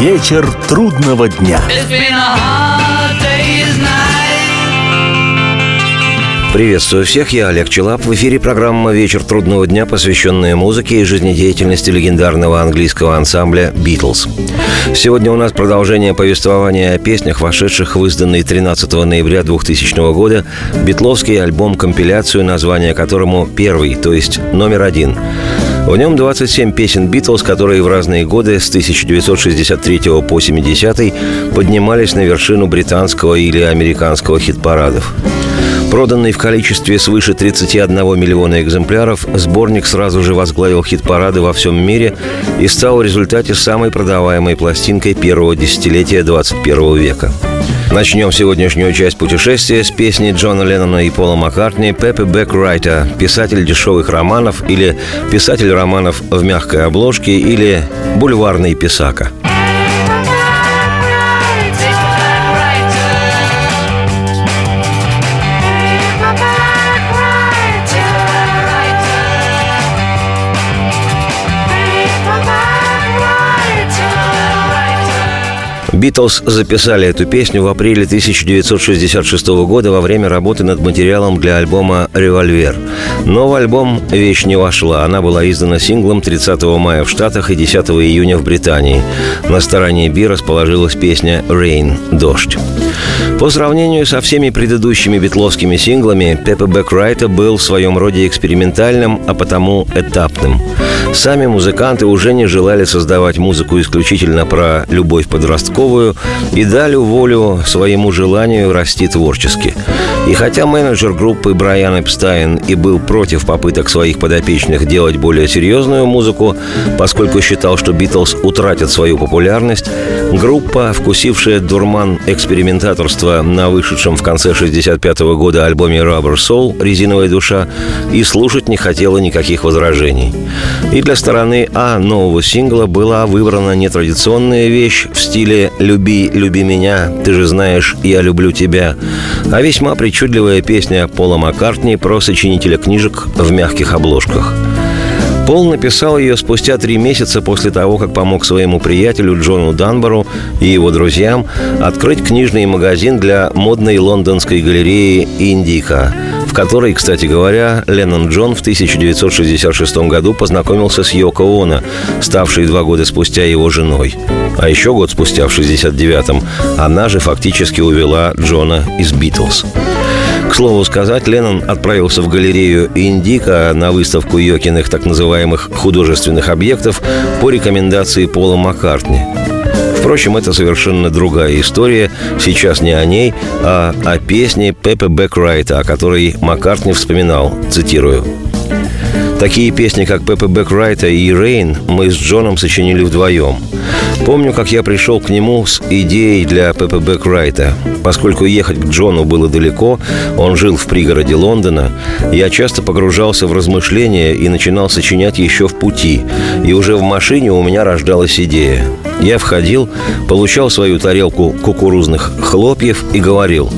Вечер трудного дня. Приветствую всех, я Олег Челап. В эфире программа «Вечер трудного дня», посвященная музыке и жизнедеятельности легендарного английского ансамбля «Битлз». Сегодня у нас продолжение повествования о песнях, вошедших в изданный 13 ноября 2000 года битловский альбом-компиляцию, название которому «Первый», то есть номер один. В нем 27 песен «Битлз», которые в разные годы с 1963 по 70 поднимались на вершину британского или американского хит-парадов. Проданный в количестве свыше 31 миллиона экземпляров, сборник сразу же возглавил хит-парады во всем мире и стал в результате самой продаваемой пластинкой первого десятилетия 21 века. Начнем сегодняшнюю часть путешествия с песни Джона Леннона и Пола Маккартни «Пеппи Бэк Райта», писатель дешевых романов или писатель романов в мягкой обложке или бульварный писака – Битлз записали эту песню в апреле 1966 года во время работы над материалом для альбома «Револьвер». Но в альбом вещь не вошла. Она была издана синглом 30 мая в Штатах и 10 июня в Британии. На стороне Би расположилась песня «Rain» – «Дождь». По сравнению со всеми предыдущими битловскими синглами, Пеппа Бэк был в своем роде экспериментальным, а потому этапным. Сами музыканты уже не желали создавать музыку исключительно про любовь подростковую и дали волю своему желанию расти творчески. И хотя менеджер группы Брайан Эпстайн и был против попыток своих подопечных делать более серьезную музыку, поскольку считал, что Битлз утратят свою популярность, группа, вкусившая дурман экспериментаторства на вышедшем в конце 65 года альбоме Rubber Soul «Резиновая душа», и слушать не хотела никаких возражений. И для стороны А нового сингла была выбрана нетрадиционная вещь в стиле «Люби, люби меня, ты же знаешь, я люблю тебя», а весьма причудливая песня Пола Маккартни про сочинителя книжек в мягких обложках. Пол написал ее спустя три месяца после того, как помог своему приятелю Джону Данбору и его друзьям открыть книжный магазин для модной лондонской галереи «Индика», которой, кстати говоря, Леннон Джон в 1966 году познакомился с Йоко Оно, ставшей два года спустя его женой. А еще год спустя, в 69-м, она же фактически увела Джона из «Битлз». К слову сказать, Леннон отправился в галерею «Индика» на выставку Йокиных так называемых художественных объектов по рекомендации Пола Маккартни. Впрочем, это совершенно другая история. Сейчас не о ней, а о песне Пеппе Бэкрайта, о которой Маккартни вспоминал, цитирую. Такие песни, как Пеппа Бэкрайта и «Рейн» мы с Джоном сочинили вдвоем. Помню, как я пришел к нему с идеей для Пеппа Бэкрайта. Поскольку ехать к Джону было далеко, он жил в пригороде Лондона, я часто погружался в размышления и начинал сочинять еще в пути. И уже в машине у меня рождалась идея. Я входил, получал свою тарелку кукурузных хлопьев и говорил,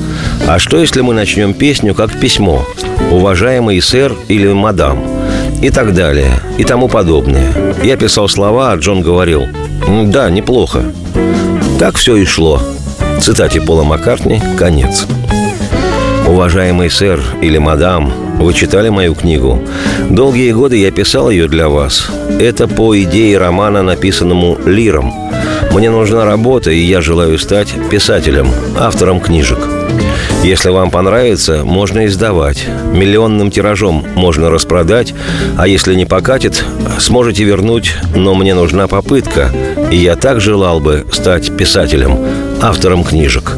а что если мы начнем песню как письмо? «Уважаемый сэр» или «мадам»? И так далее, и тому подобное. Я писал слова, а Джон говорил «Да, неплохо». Так все и шло. Цитате Пола Маккартни «Конец». Уважаемый сэр или мадам, вы читали мою книгу? Долгие годы я писал ее для вас. Это по идее романа, написанному Лиром. Мне нужна работа, и я желаю стать писателем, автором книжек. Если вам понравится, можно издавать. Миллионным тиражом можно распродать, а если не покатит, сможете вернуть, но мне нужна попытка, и я так желал бы стать писателем, автором книжек.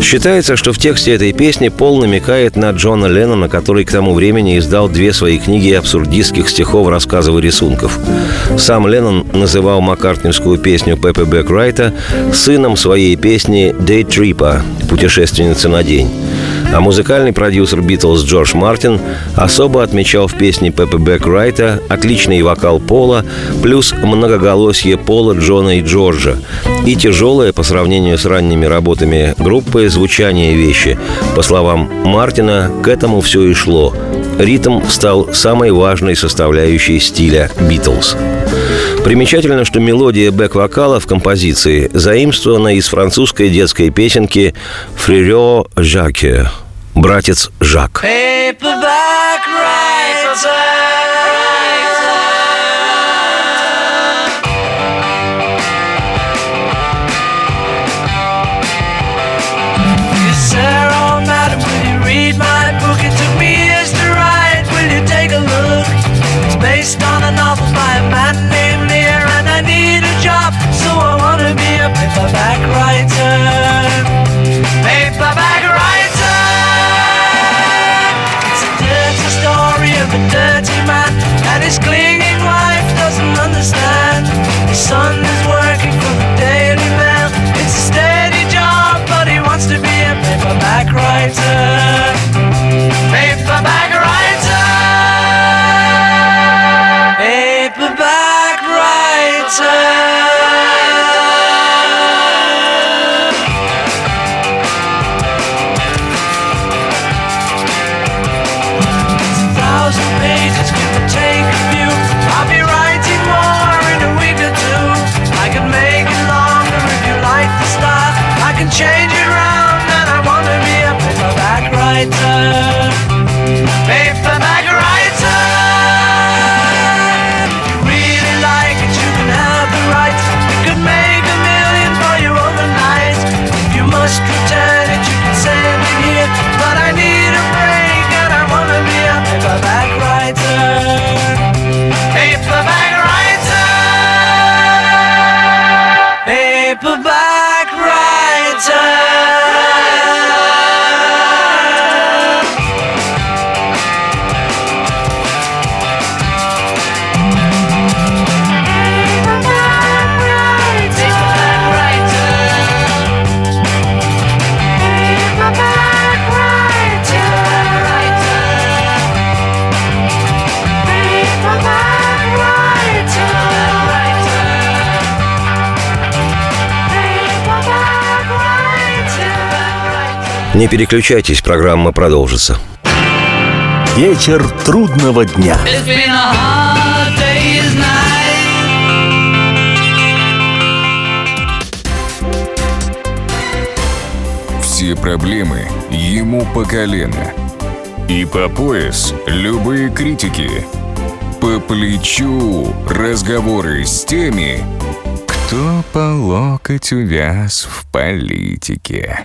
Считается, что в тексте этой песни Пол намекает на Джона Леннона, который к тому времени издал две свои книги абсурдистских стихов, рассказов и рисунков. Сам Леннон называл маккартневскую песню Пеппи Бэк сыном своей песни «Day Tripper» – «Путешественница на день». А музыкальный продюсер Битлз Джордж Мартин особо отмечал в песне Пеппи Бэк Райта отличный вокал Пола, плюс многоголосие Пола, Джона и Джорджа, и тяжелое по сравнению с ранними работами группы звучание вещи. По словам Мартина, к этому все и шло. Ритм стал самой важной составляющей стиля «Битлз». Примечательно, что мелодия бэк-вокала в композиции заимствована из французской детской песенки «Фрирео Жаке» «Братец Жак». Paperback writer. Не переключайтесь, программа продолжится. Вечер трудного дня. Все проблемы ему по колено. И по пояс любые критики. По плечу разговоры с теми, кто по локоть увяз в политике.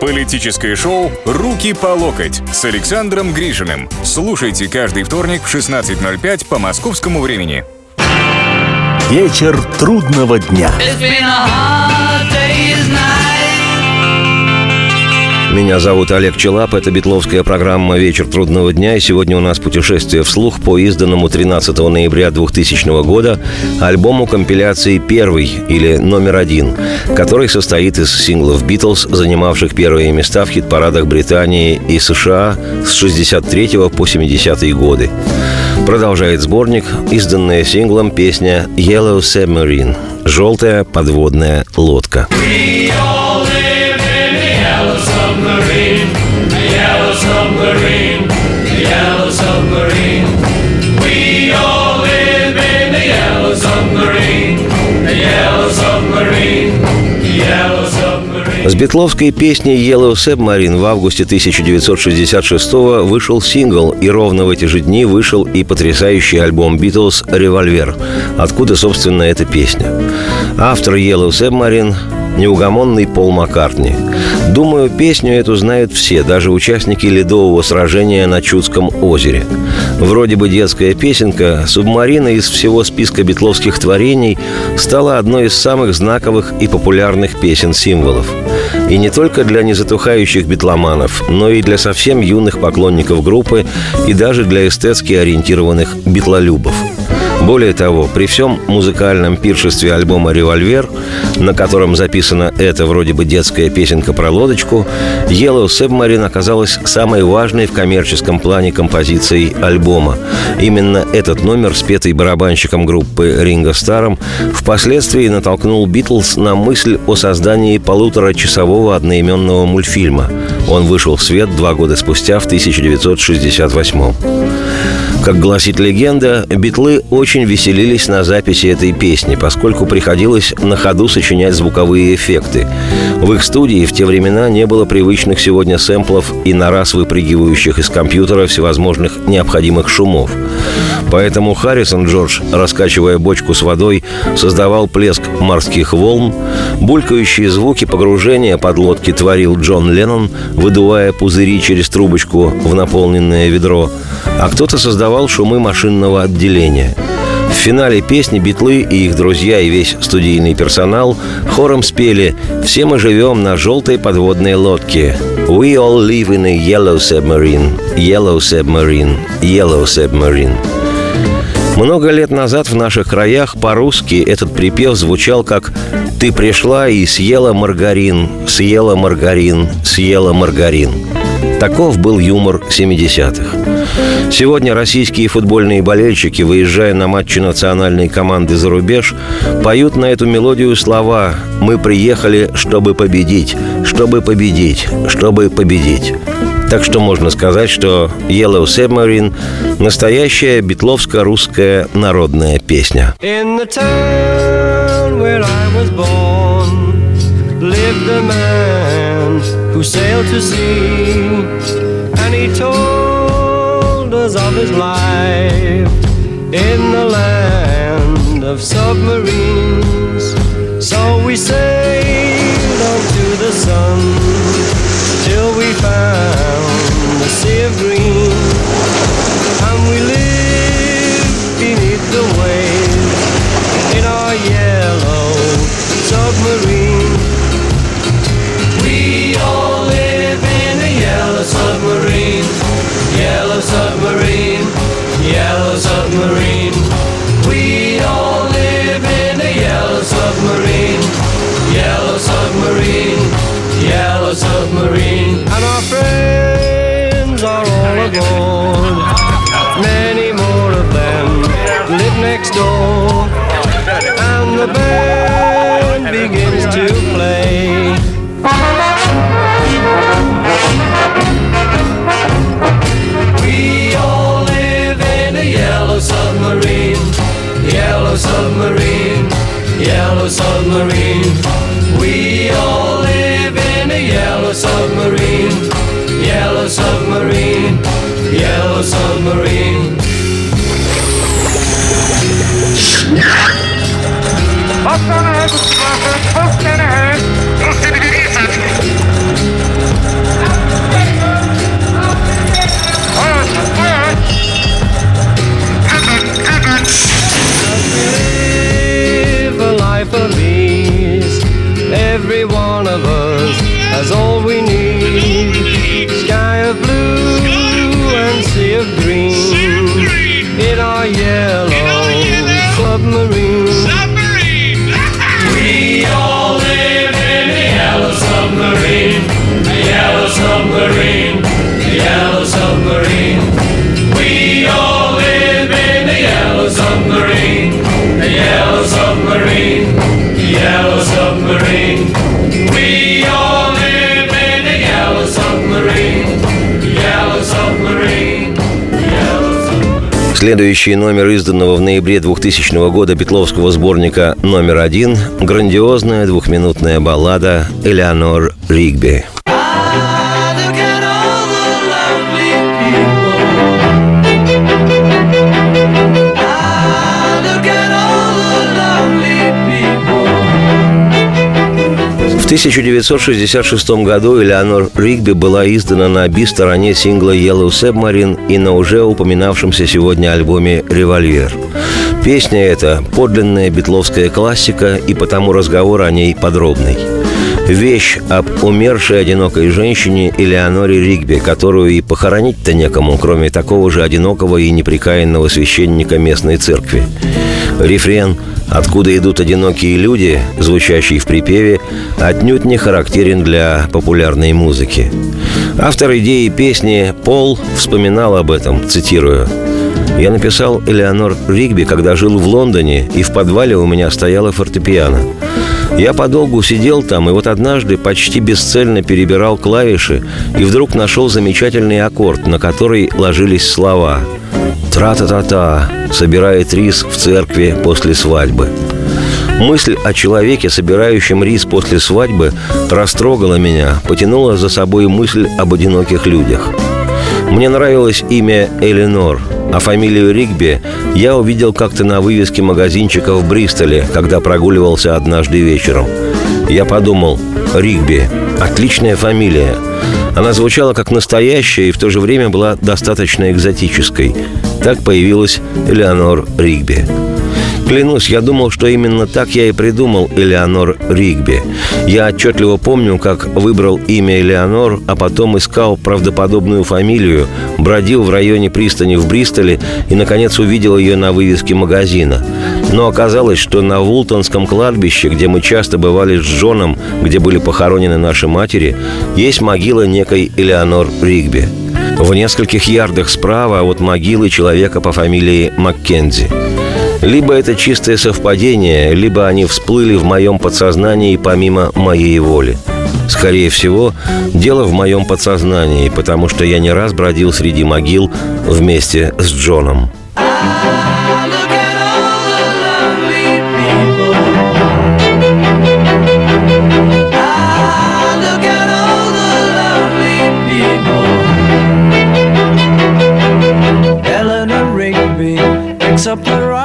Политическое шоу «Руки по локоть» с Александром Грижиным. Слушайте каждый вторник в 16.05 по московскому времени. Вечер трудного дня. Меня зовут Олег Челап, это битловская программа «Вечер трудного дня», и сегодня у нас путешествие вслух по изданному 13 ноября 2000 года альбому компиляции «Первый» или «Номер один», который состоит из синглов «Битлз», занимавших первые места в хит-парадах Британии и США с 63 по 70 годы. Продолжает сборник, изданная синглом песня «Yellow Submarine» – «Желтая подводная лодка». We all submarine, a yellow submarine. We all live in a yellow submarine, a yellow submarine, a yellow submarine. С битловской песней «Yellow Submarine» в августе 1966 вышел сингл, и ровно в эти же дни вышел и потрясающий альбом «Битлз» «Револьвер», откуда, собственно, эта песня. Автор «Yellow Submarine» неугомонный Пол Маккартни. Думаю, песню эту знают все, даже участники ледового сражения на Чудском озере. Вроде бы детская песенка, субмарина из всего списка битловских творений стала одной из самых знаковых и популярных песен-символов. И не только для незатухающих битломанов, но и для совсем юных поклонников группы и даже для эстетски ориентированных битлолюбов – Более того, при всем музыкальном пиршестве альбома «Револьвер», на котором записана эта вроде бы детская песенка про лодочку, «Yellow Submarine» оказалась самой важной в коммерческом плане композицией альбома. Именно этот номер, спетый барабанщиком группы Ринго Старом, впоследствии натолкнул Битлз на мысль о создании полуторачасового одноименного мультфильма. Он вышел в свет два года спустя, в 1968 как гласит легенда, битлы очень веселились на записи этой песни, поскольку приходилось на ходу сочинять звуковые эффекты. В их студии в те времена не было привычных сегодня сэмплов и на раз выпрыгивающих из компьютера всевозможных необходимых шумов. Поэтому Харрисон Джордж, раскачивая бочку с водой, создавал плеск морских волн, булькающие звуки погружения подлодки творил Джон Леннон, выдувая пузыри через трубочку в наполненное ведро, а кто-то создавал шумы машинного отделения – в финале песни Битлы и их друзья и весь студийный персонал хором спели «Все мы живем на желтой подводной лодке». «We all live in a yellow submarine, yellow submarine, yellow submarine». Много лет назад в наших краях по-русски этот припев звучал как «Ты пришла и съела маргарин, съела маргарин, съела маргарин». Таков был юмор 70-х. Сегодня российские футбольные болельщики, выезжая на матчи национальной команды за рубеж, поют на эту мелодию слова «Мы приехали, чтобы победить, чтобы победить, чтобы победить». Так что можно сказать, что Yellow Submarine – настоящая битловско-русская народная песня. In the town where I was born, lived a man who sailed to sea, and he told us of his life in the land of submarines. Band begins to play. We all live in a yellow submarine, yellow submarine, yellow submarine. We all live in a yellow submarine, yellow submarine, yellow submarine. Hastane Live a life of ease. Every one of us has all we need. Следующий номер изданного в ноябре 2000 года битловского сборника номер один – грандиозная двухминутная баллада «Элеонор Ригби». 1966 году Элеонор Ригби была издана на би-стороне сингла «Yellow Submarine» и на уже упоминавшемся сегодня альбоме «Револьвер». Песня эта – подлинная битловская классика, и потому разговор о ней подробный. Вещь об умершей одинокой женщине Элеоноре Ригби, которую и похоронить-то некому, кроме такого же одинокого и неприкаянного священника местной церкви. Рефрен «Откуда идут одинокие люди», звучащий в припеве, отнюдь не характерен для популярной музыки. Автор идеи песни Пол вспоминал об этом, цитирую – я написал Элеонор Ригби, когда жил в Лондоне, и в подвале у меня стояла фортепиано. Я подолгу сидел там, и вот однажды почти бесцельно перебирал клавиши, и вдруг нашел замечательный аккорд, на который ложились слова «Тра-та-та-та» собирает рис в церкви после свадьбы. Мысль о человеке, собирающем рис после свадьбы, растрогала меня, потянула за собой мысль об одиноких людях. Мне нравилось имя Эленор – а фамилию Ригби я увидел как-то на вывеске магазинчика в Бристоле, когда прогуливался однажды вечером. Я подумал, Ригби – отличная фамилия. Она звучала как настоящая и в то же время была достаточно экзотической. Так появилась Элеонор Ригби. Клянусь, я думал, что именно так я и придумал Элеонор Ригби. Я отчетливо помню, как выбрал имя Элеонор, а потом искал правдоподобную фамилию, бродил в районе пристани в Бристоле и, наконец, увидел ее на вывеске магазина. Но оказалось, что на Вултонском кладбище, где мы часто бывали с Джоном, где были похоронены наши матери, есть могила некой Элеонор Ригби. В нескольких ярдах справа от могилы человека по фамилии Маккензи – либо это чистое совпадение, либо они всплыли в моем подсознании помимо моей воли. Скорее всего, дело в моем подсознании, потому что я не раз бродил среди могил вместе с Джоном. Up the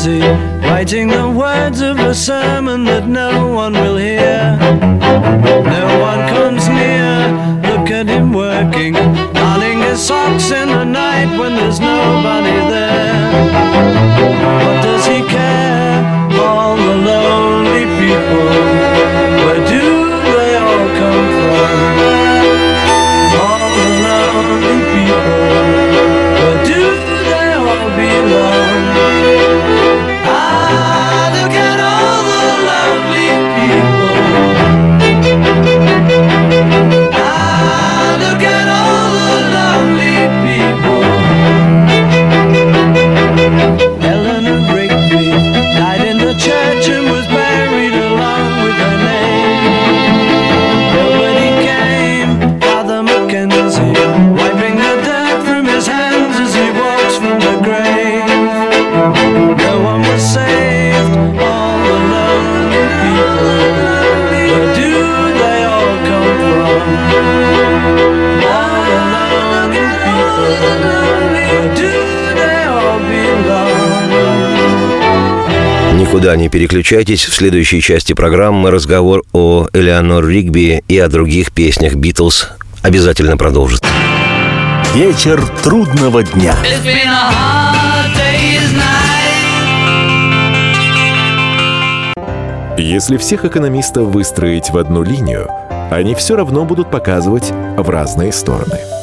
Mackenzie, writing the words of a sermon that no one will hear. No one comes near. Look at him working, darning his socks in the night when there's nobody there. Никуда не переключайтесь. В следующей части программы разговор о Элеонор Ригби и о других песнях Битлз обязательно продолжится. Вечер трудного дня. It's been a hard day's night. Если всех экономистов выстроить в одну линию, они все равно будут показывать в разные стороны.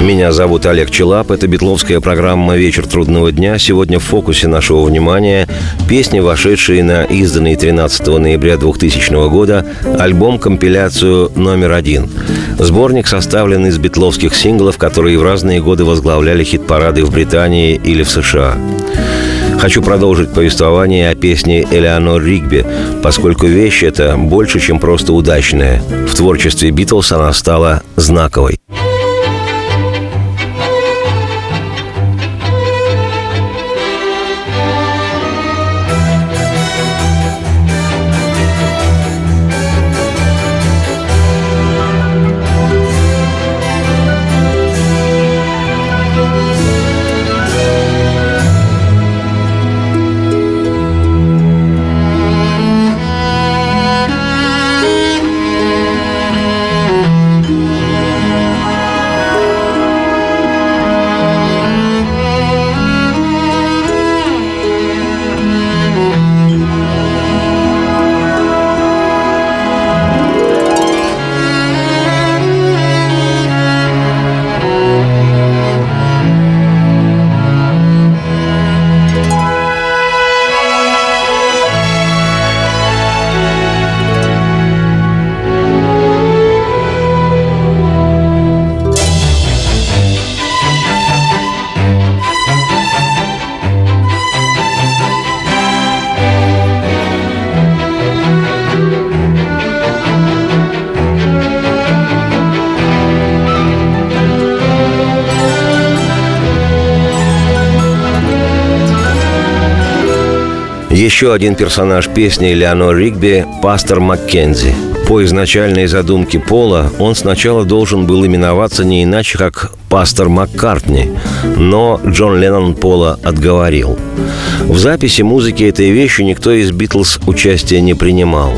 Меня зовут Олег Челап. Это битловская программа «Вечер трудного дня». Сегодня в фокусе нашего внимания песни, вошедшие на изданный 13 ноября 2000 года альбом-компиляцию номер один. Сборник составлен из битловских синглов, которые в разные годы возглавляли хит-парады в Британии или в США. Хочу продолжить повествование о песне Элеонор Ригби, поскольку вещь эта больше, чем просто удачная. В творчестве Битлз она стала знаковой. Еще один персонаж песни Леонор Ригби – пастор Маккензи. По изначальной задумке Пола он сначала должен был именоваться не иначе, как пастор Маккартни, но Джон Леннон Пола отговорил. В записи музыки этой вещи никто из Битлз участия не принимал.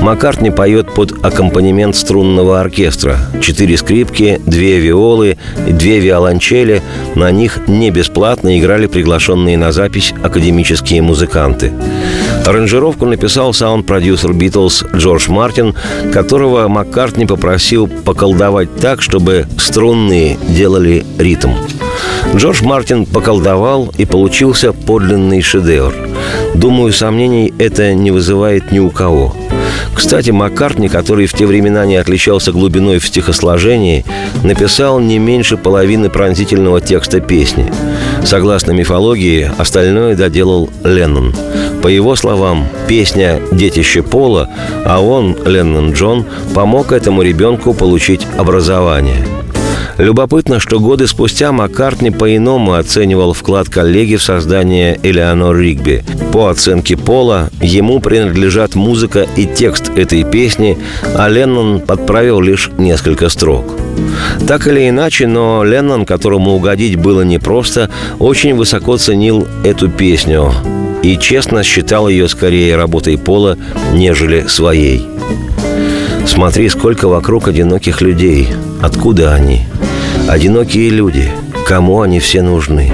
Маккартни поет под аккомпанемент струнного оркестра. Четыре скрипки, две виолы две виолончели. На них не бесплатно играли приглашенные на запись академические музыканты. Аранжировку написал саунд-продюсер Битлз Джордж Мартин, которого Маккартни попросил поколдовать так, чтобы струнные делали ритм. Джордж Мартин поколдовал, и получился подлинный шедевр. Думаю, сомнений это не вызывает ни у кого. Кстати, Маккартни, который в те времена не отличался глубиной в стихосложении, написал не меньше половины пронзительного текста песни. Согласно мифологии, остальное доделал Леннон. По его словам, песня «Детище Пола», а он, Леннон Джон, помог этому ребенку получить образование – Любопытно, что годы спустя Маккартни по-иному оценивал вклад коллеги в создание Элеонор Ригби. По оценке Пола, ему принадлежат музыка и текст этой песни, а Леннон подправил лишь несколько строк. Так или иначе, но Леннон, которому угодить было непросто, очень высоко ценил эту песню и честно считал ее скорее работой Пола, нежели своей. Смотри, сколько вокруг одиноких людей. Откуда они? Одинокие люди. Кому они все нужны?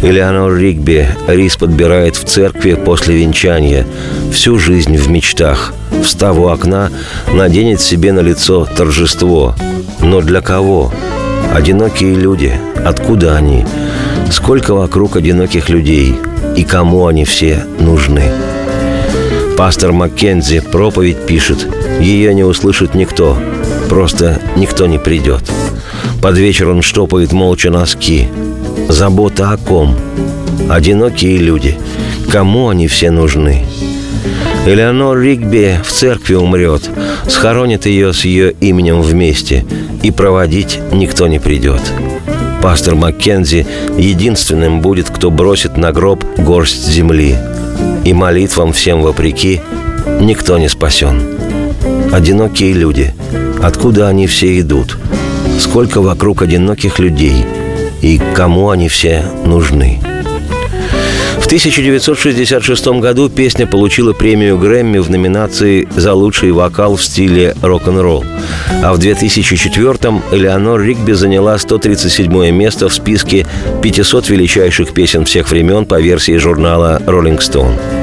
Элеонор Ригби рис подбирает в церкви после венчания. Всю жизнь в мечтах. Встав у окна, наденет себе на лицо торжество. Но для кого? Одинокие люди. Откуда они? Сколько вокруг одиноких людей? И кому они все нужны? Пастор Маккензи проповедь пишет. Ее не услышит никто. Просто никто не придет. Под вечер он штопает молча носки. Забота о ком? Одинокие люди. Кому они все нужны? Элеонор Ригби в церкви умрет, схоронит ее с ее именем вместе, и проводить никто не придет. Пастор Маккензи единственным будет, кто бросит на гроб горсть земли. И молитвам всем вопреки никто не спасен. Одинокие люди. Откуда они все идут? сколько вокруг одиноких людей и кому они все нужны. В 1966 году песня получила премию Грэмми в номинации за лучший вокал в стиле рок-н-ролл. А в 2004-м Элеонор Ригби заняла 137 место в списке 500 величайших песен всех времен по версии журнала Rolling Stone.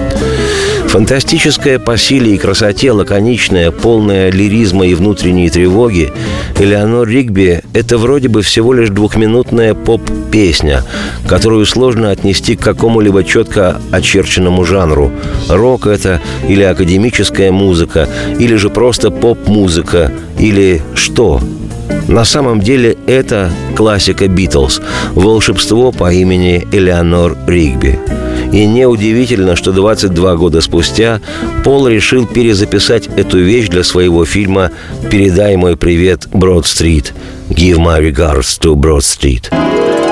Фантастическая по силе и красоте, лаконичная, полная лиризма и внутренней тревоги, Элеонор Ригби – это вроде бы всего лишь двухминутная поп-песня, которую сложно отнести к какому-либо четко очерченному жанру. Рок это или академическая музыка, или же просто поп-музыка, или что – на самом деле это классика Битлз – волшебство по имени Элеонор Ригби. И неудивительно, что 22 года спустя Пол решил перезаписать эту вещь для своего фильма «Передай мой привет, Брод-стрит» «Give my regards to Broad Street».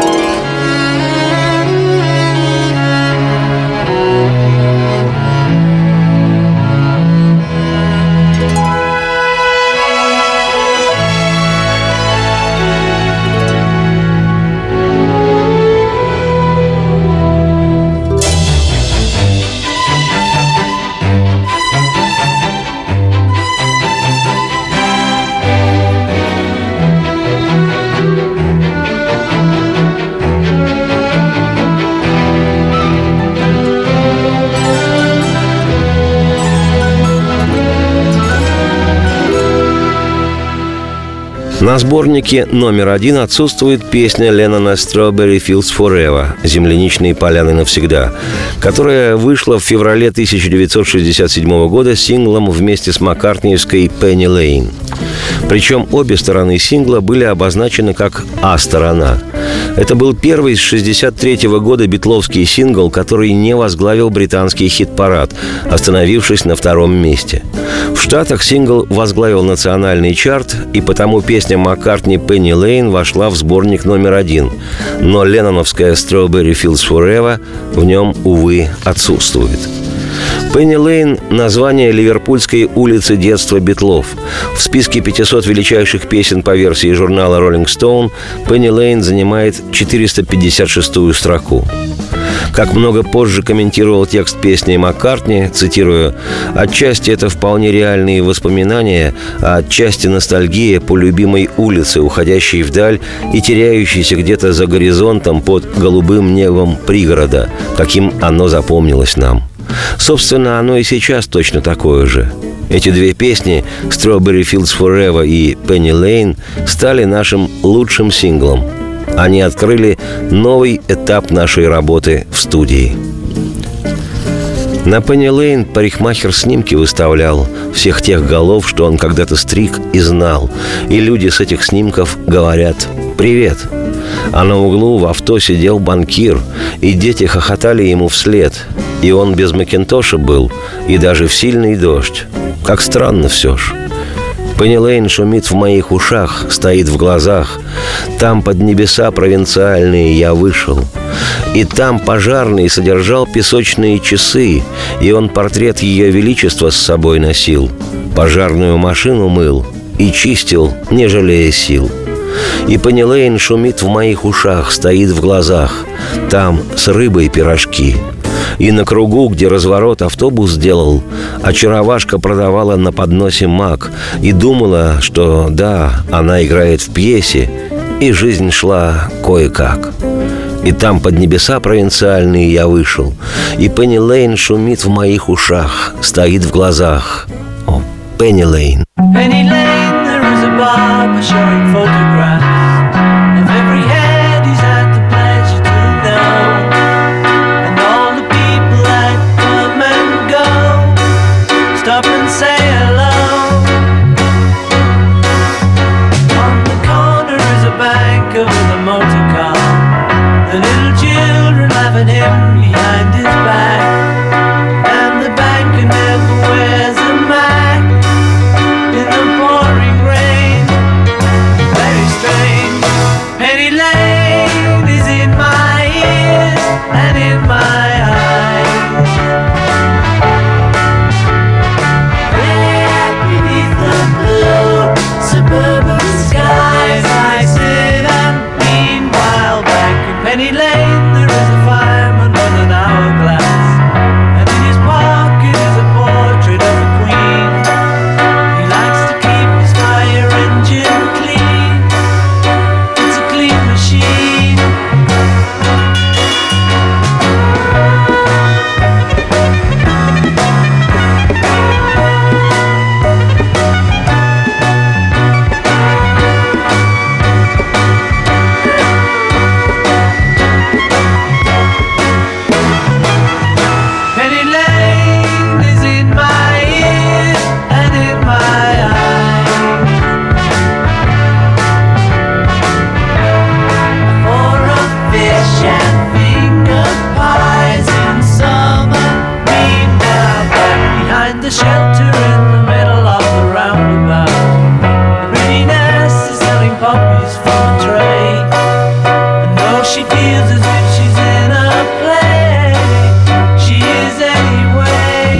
На сборнике номер один отсутствует песня Леннона «Strawberry Fields Forever» «Земляничные поляны навсегда», которая вышла в феврале 1967 года синглом вместе с маккартниевской «Penny Lane». Причем обе стороны сингла были обозначены как «А-сторона». Это был первый с 1963 года битловский сингл, который не возглавил британский хит-парад, остановившись на втором месте. В Штатах сингл возглавил национальный чарт, и потому песня Маккартни «Пенни Лейн» вошла в сборник номер один. Но ленноновская «Strawberry Fields Forever» в нем, увы, отсутствует. Пенни Лейн – название ливерпульской улицы детства Битлов. В списке 500 величайших песен по версии журнала Rolling Stone Пенни Лейн занимает 456-ю строку. Как много позже комментировал текст песни Маккартни, цитирую, «Отчасти это вполне реальные воспоминания, а отчасти ностальгия по любимой улице, уходящей вдаль и теряющейся где-то за горизонтом под голубым небом пригорода, каким оно запомнилось нам». Собственно, оно и сейчас точно такое же. Эти две песни «Strawberry Fields Forever» и «Penny Lane» стали нашим лучшим синглом. Они открыли новый этап нашей работы в студии. На Пенни Лейн парикмахер снимки выставлял всех тех голов, что он когда-то стриг и знал. И люди с этих снимков говорят «Привет!» А на углу в авто сидел банкир, и дети хохотали ему вслед. И он без Макинтоша был, и даже в сильный дождь. Как странно все ж. Пенни шумит в моих ушах, стоит в глазах. Там под небеса провинциальные я вышел. И там пожарный содержал песочные часы, и он портрет Ее Величества с собой носил. Пожарную машину мыл и чистил, не жалея сил. И Пенни шумит в моих ушах, стоит в глазах. Там с рыбой пирожки — и на кругу, где разворот автобус сделал, очаровашка продавала на подносе мак и думала, что да, она играет в пьесе, и жизнь шла кое-как. И там под небеса провинциальные я вышел, и Пенни Лейн шумит в моих ушах, стоит в глазах. О, Пенни Лейн. Penny Lane, there is a barber showing photographs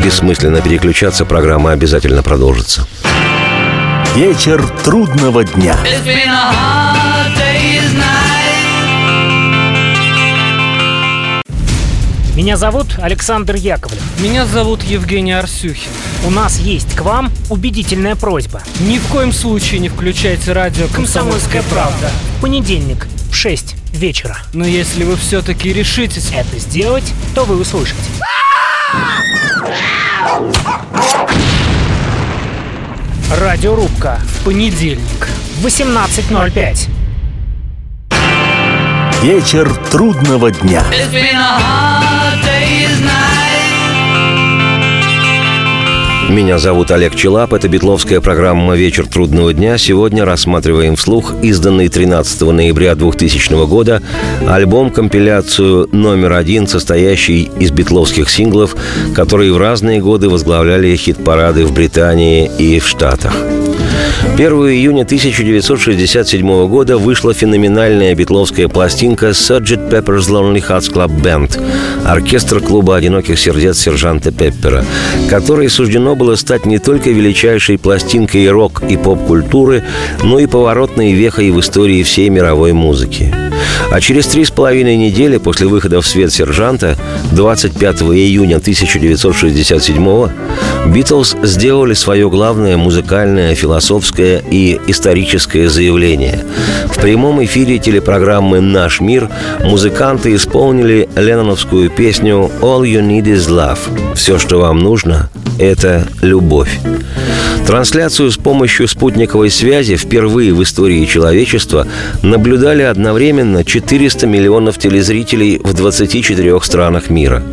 бессмысленно переключаться, программа обязательно продолжится. Вечер трудного дня. It's been a hard day's night. Меня зовут Александр Яковлев. Меня зовут Евгений Арсюхин. У нас есть к вам убедительная просьба. Ни в коем случае не включайте радио «Комсомольская правда». В понедельник в 6 вечера. Но если вы все-таки решитесь... Это сделать, то вы услышите. Радиорубка В понедельник. в 18.05. Вечер трудного дня. It's been a hard day's night. Меня зовут Олег Челап, это битловская программа «Вечер трудного дня». Сегодня рассматриваем вслух изданный 13 ноября 2000 года альбом-компиляцию номер один, состоящий из битловских синглов, которые в разные годы возглавляли хит-парады в Британии и в Штатах. 1 июня 1967 года вышла феноменальная битловская пластинка «Sgt. Pepper's Lonely Hearts Club Band» оркестр клуба «Одиноких сердец» сержанта Пеппера, которой суждено было стать не только величайшей пластинкой рок и поп-культуры, но и поворотной вехой в истории всей мировой музыки. А через три с половиной недели после выхода в свет «Сержанта» 25 июня 1967 Битлз сделали свое главное музыкальное, философское и историческое заявление. В прямом эфире телепрограммы «Наш мир» музыканты исполнили ленноновскую песню «All you need is love». Все, что вам нужно, это любовь. Трансляцию с помощью спутниковой связи впервые в истории человечества наблюдали одновременно 400 миллионов телезрителей в 24 странах мира.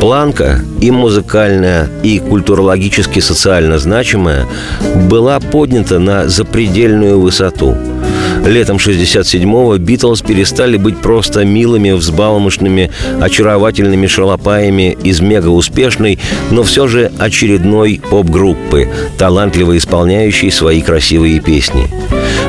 Планка, и музыкальная, и культурологически социально значимая, была поднята на запредельную высоту – Летом 67-го Битлз перестали быть просто милыми, взбалмошными, очаровательными шалопаями из мега-успешной, но все же очередной поп-группы, талантливо исполняющей свои красивые песни.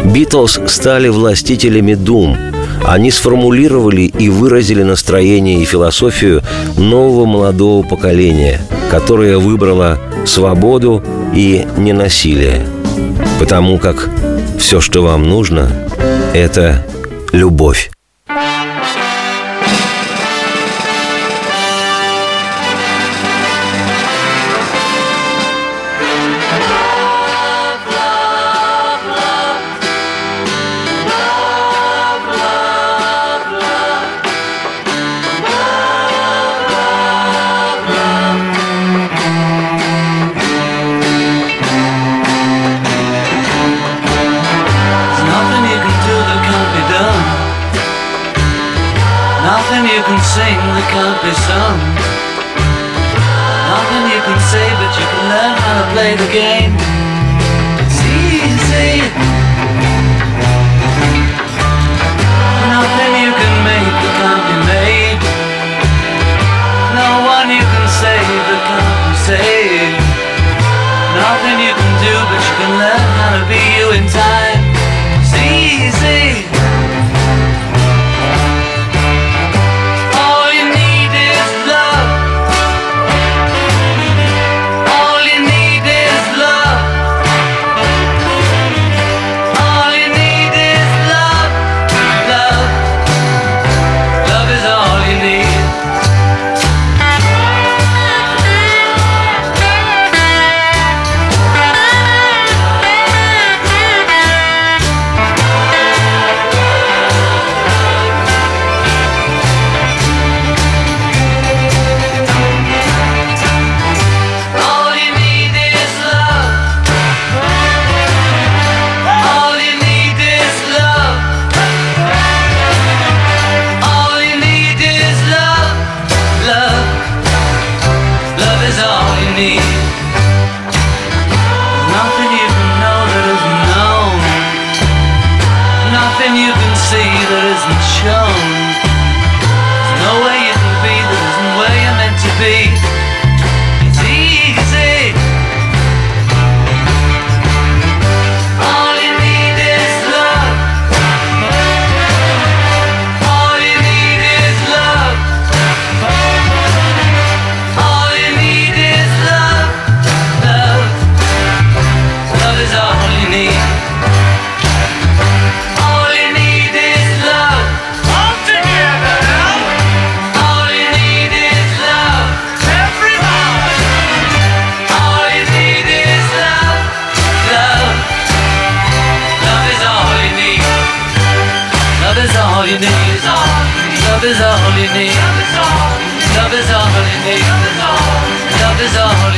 Битлз стали властителями дум – они сформулировали и выразили настроение и философию нового молодого поколения, которое выбрало свободу и ненасилие. Потому как все, что вам нужно, это любовь.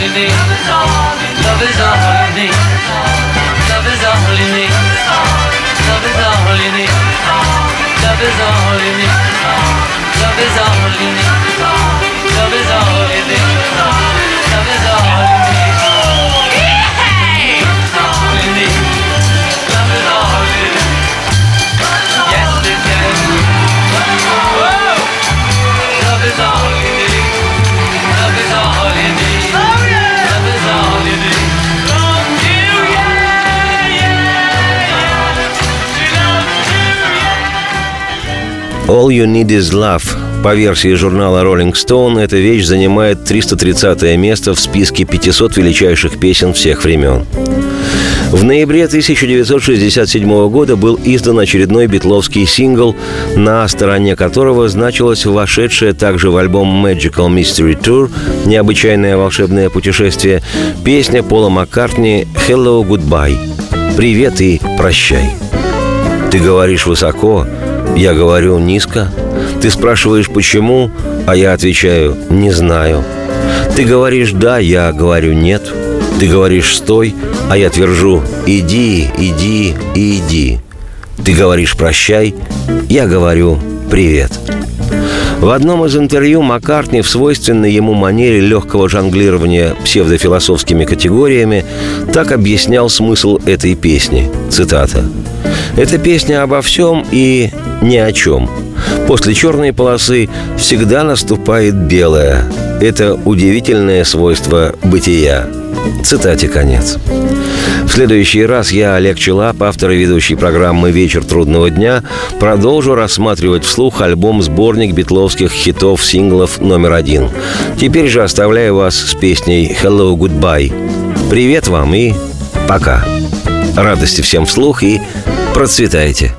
in me. Love is all in me. Love is all in me. Love is all in me. Love is all in me. All You Need Is Love. По версии журнала Rolling Stone, эта вещь занимает 330 место в списке 500 величайших песен всех времен. В ноябре 1967 года был издан очередной битловский сингл, на стороне которого значилась вошедшая также в альбом Magical Mystery Tour «Необычайное волшебное путешествие» песня Пола Маккартни «Hello, Goodbye» «Привет и прощай». Ты говоришь высоко, я говорю низко. Ты спрашиваешь, почему, а я отвечаю, не знаю. Ты говоришь «да», я говорю «нет». Ты говоришь «стой», а я твержу «иди, иди, иди». Ты говоришь «прощай», я говорю «привет». В одном из интервью Маккартни в свойственной ему манере легкого жонглирования псевдофилософскими категориями так объяснял смысл этой песни. Цитата. «Это песня обо всем и ни о чем. После черной полосы всегда наступает белая. Это удивительное свойство бытия. Цитате конец. В следующий раз я, Олег Челап, автор и ведущий программы «Вечер трудного дня», продолжу рассматривать вслух альбом-сборник битловских хитов синглов номер один. Теперь же оставляю вас с песней «Hello, Goodbye». Привет вам и пока. Радости всем вслух и процветайте.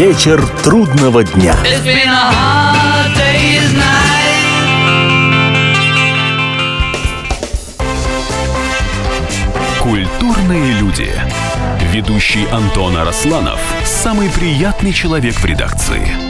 Вечер трудного дня. Культурные люди. Ведущий Антон Арасланов – самый приятный человек в редакции.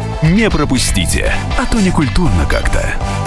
Не пропустите, а то не культурно как-то.